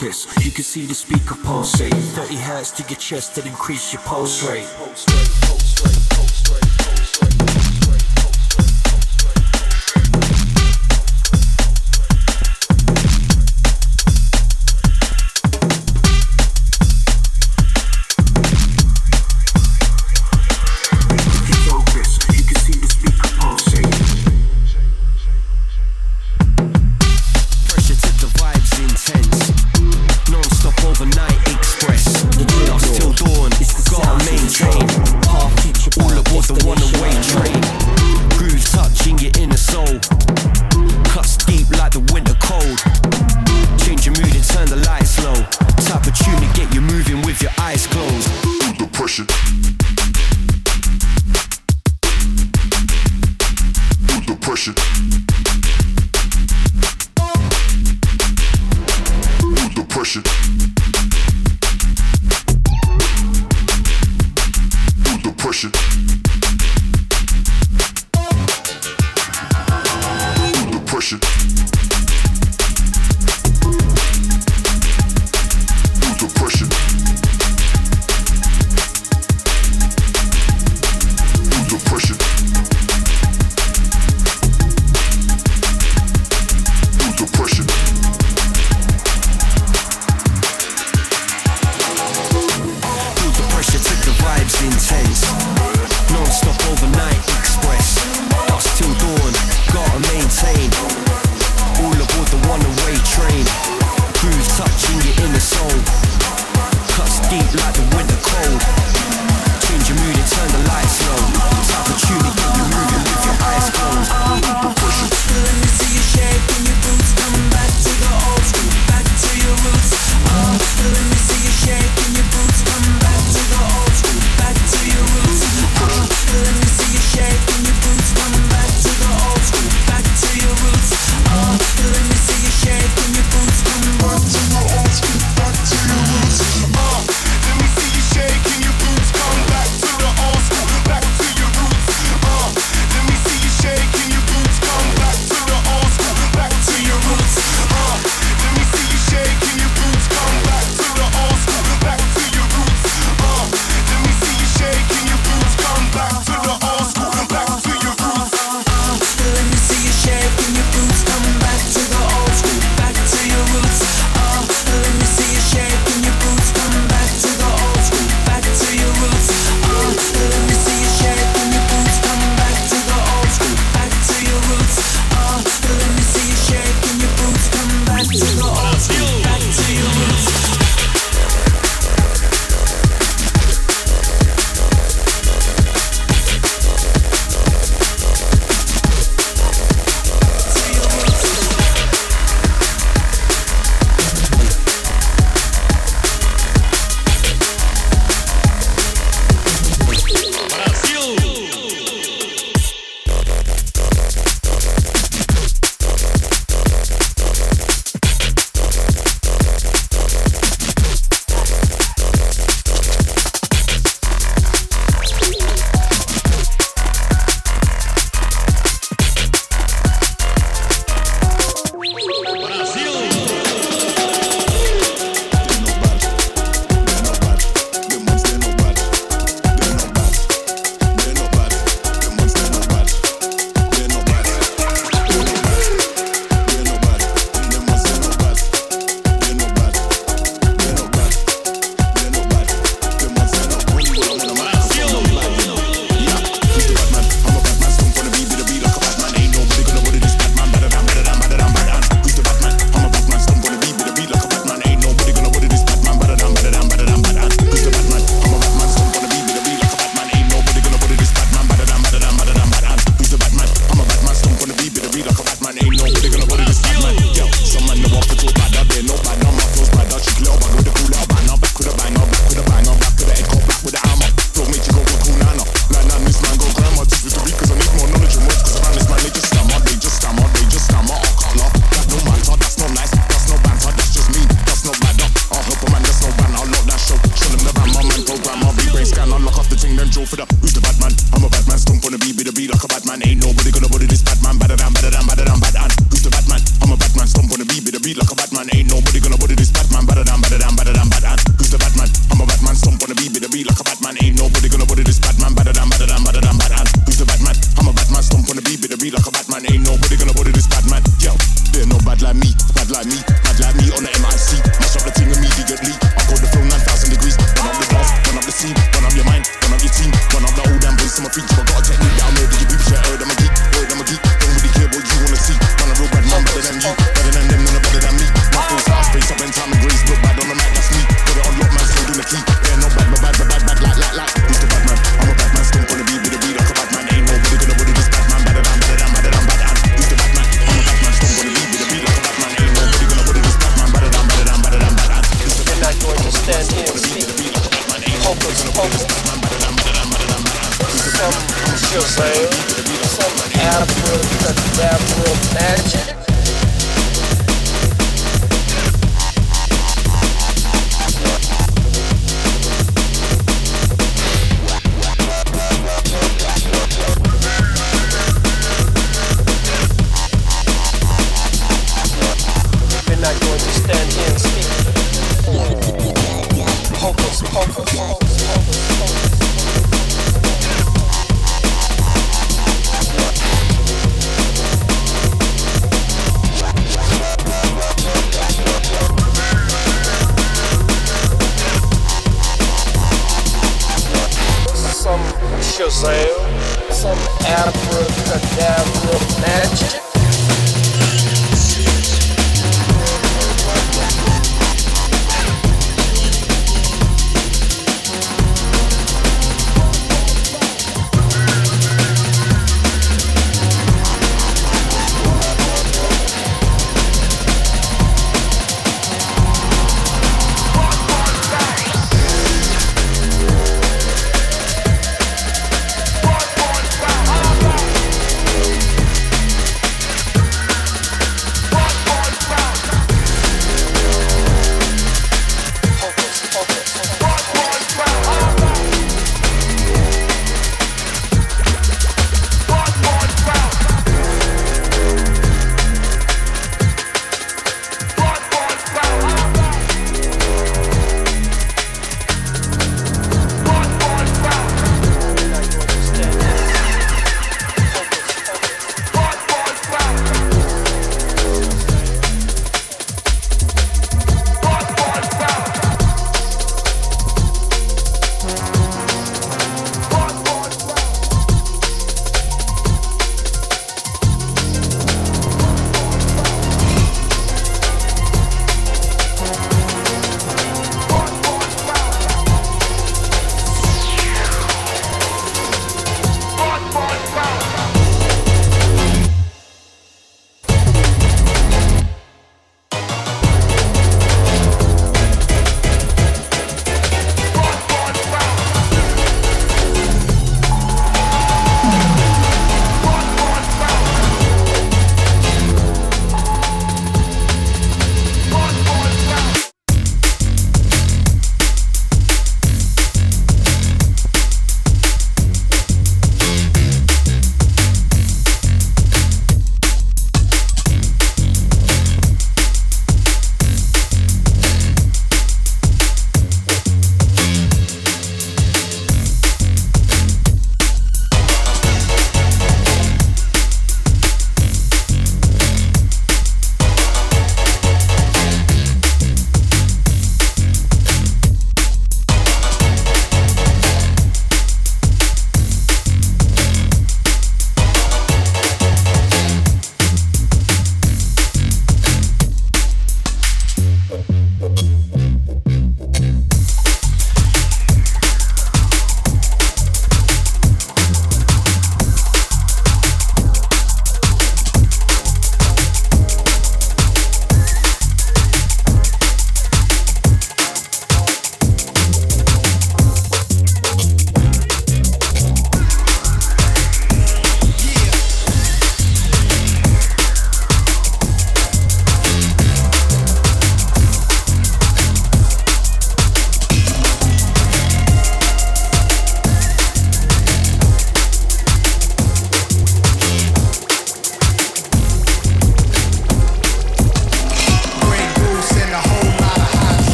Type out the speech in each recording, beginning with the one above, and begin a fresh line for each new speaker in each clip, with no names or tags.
focus. You can see the speaker pulsate.
30 hertz to your chest that increase your pulse rate.
Pulse rate, pulse rate, pulse rate.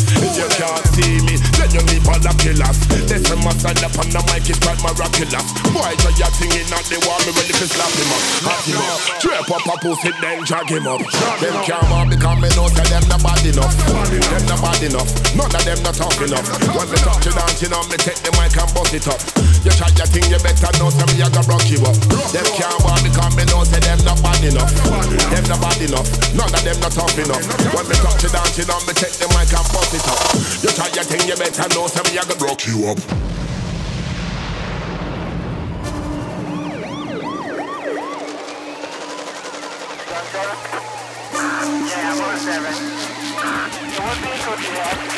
If you can't see me, then you live on the pillars
pussy, then drag him up. Them can't want because me know say them not bad enough. Them not bad enough. None of them not tough enough. When me touch you you know me take the mic and bust it up. You try your thing, you better know some me I gonna rock you up. Them can't want because me know say them not bad enough. Them not bad enough. None of them not tough enough. When me touch you you know me take the mic and bust it up. You try your thing, you better know some me I gonna rock you up.
It would be good to have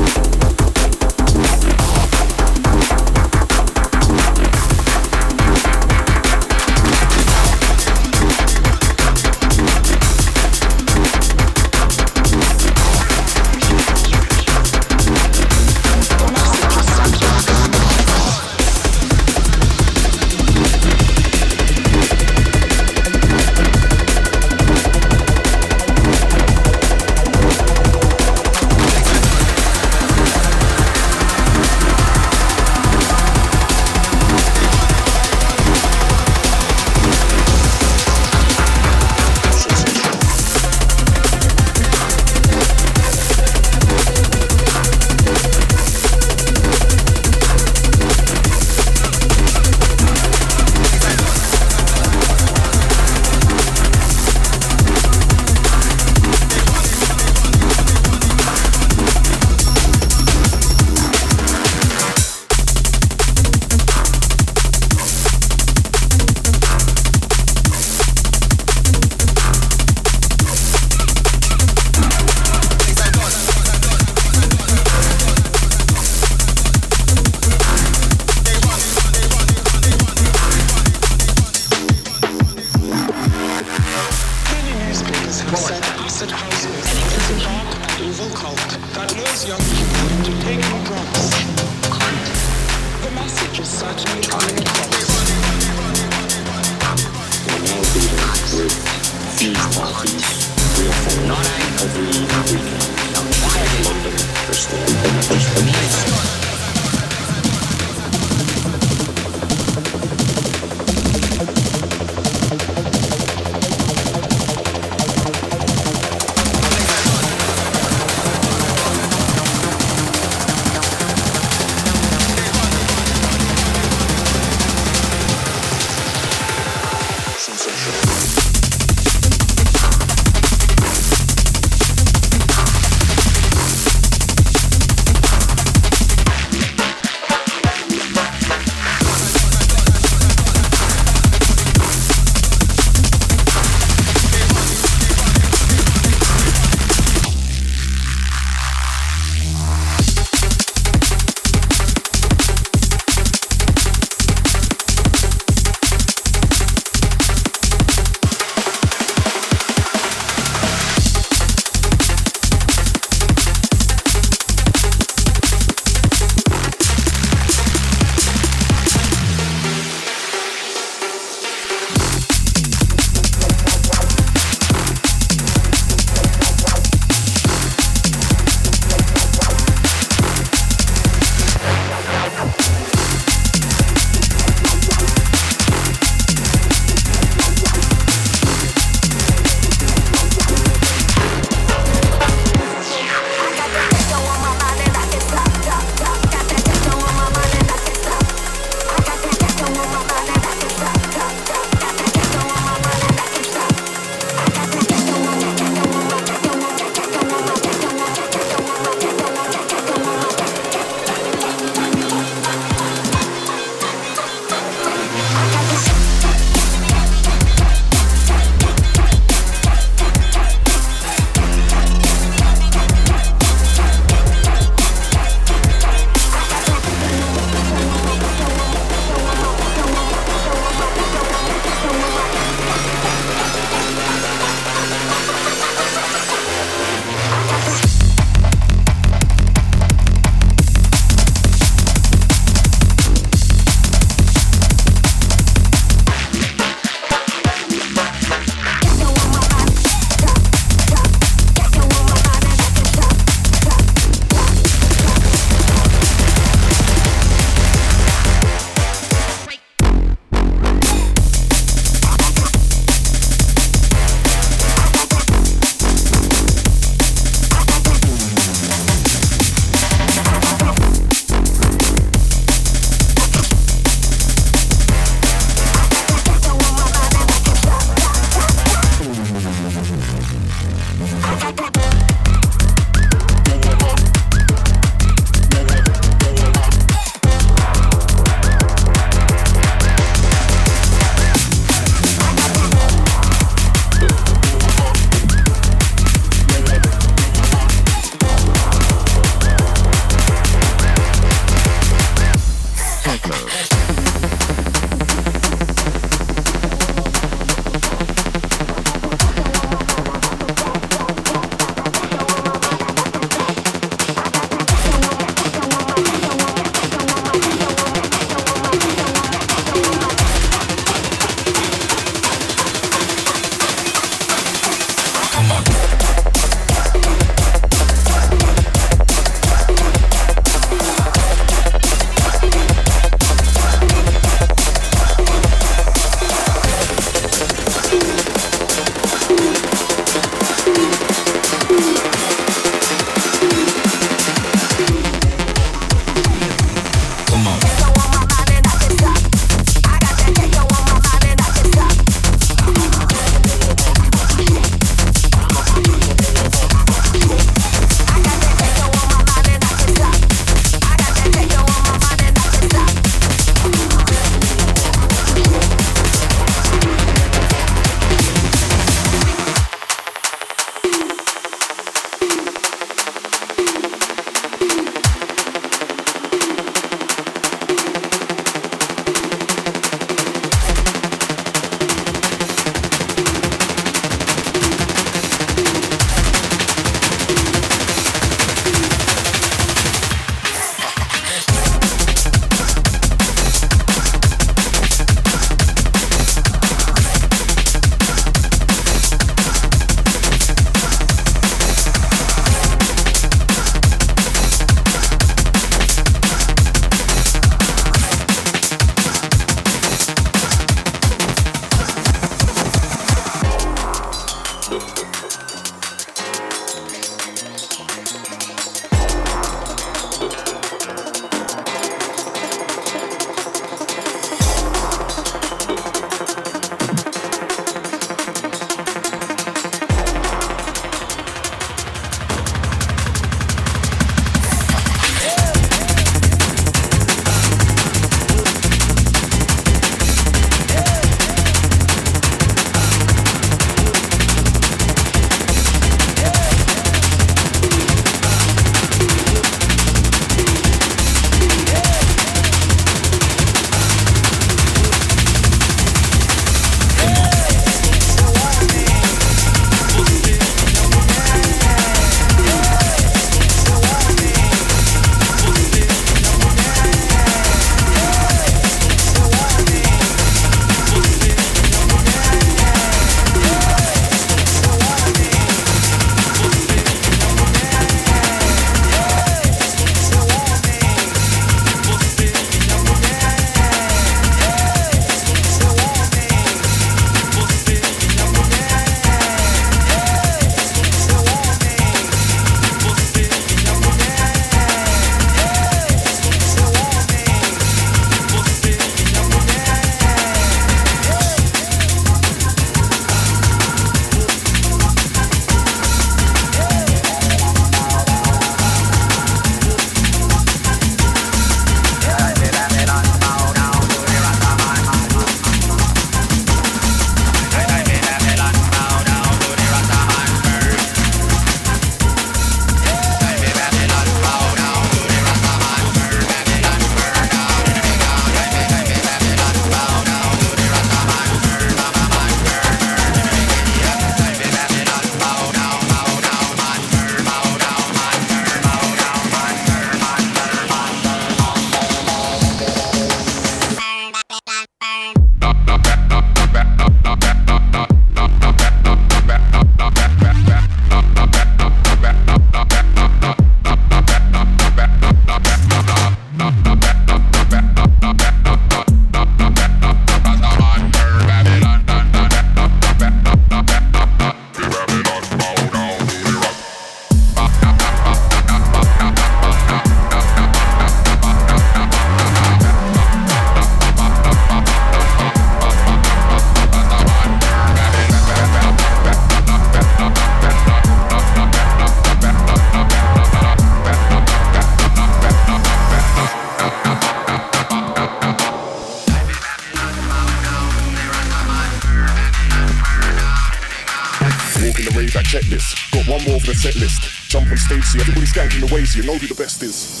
the
set list. Jump on stage, see everybody skanking the so you know who the best is.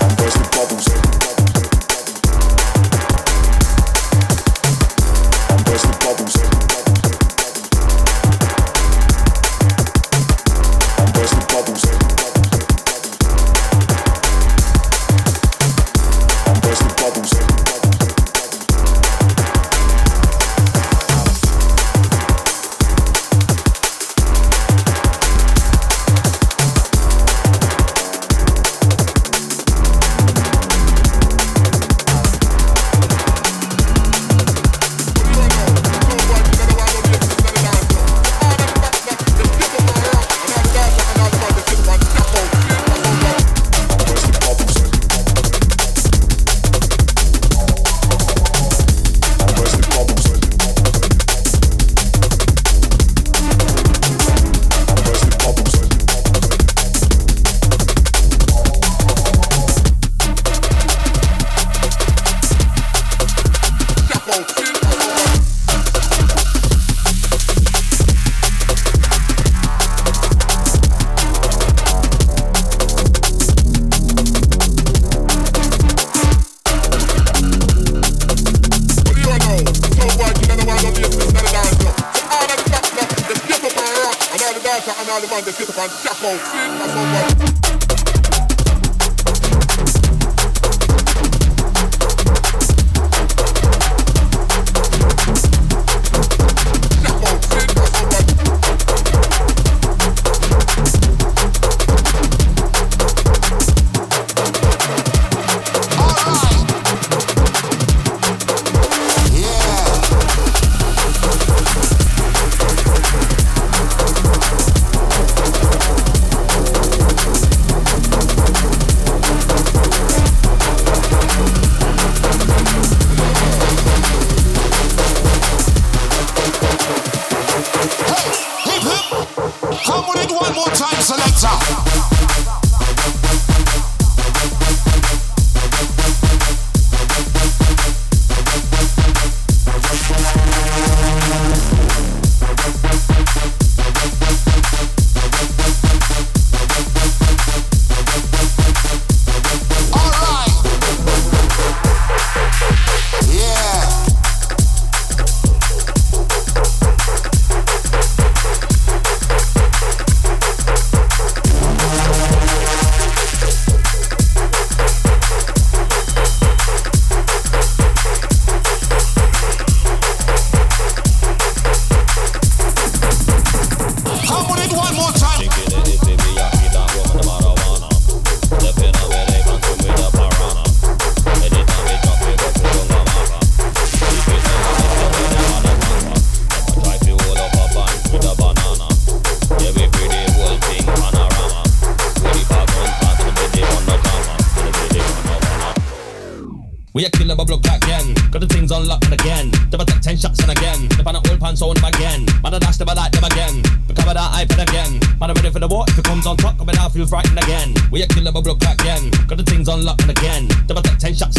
I'm bursting bubbles.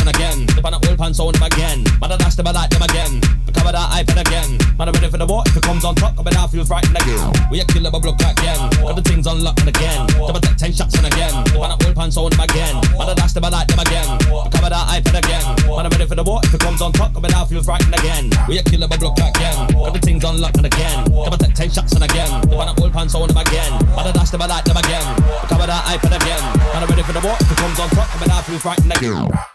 And
again. The pan old pants on them again. Man, I dash them, I like them again. Recover that iPad again. Man, I'm ready for the war. If it comes on top, I bet I feel frightened again. We a killer bubble up again. Got the things unlocked and again. Never take ten shots and again. The pan old pants on them again. Man, I dash them, I like them again. Recover that iPad again. Man, I'm ready for the war. If it comes on top, I bet I feel frightened again. We a killer bubble up again. Got the things unlocked and again. Never take ten shots and again. The pan old pants on them again. Man, I dash them, I like them again. Recover that iPad again. Man, I'm ready for the war. If it comes on top, I bet I feel frightened again.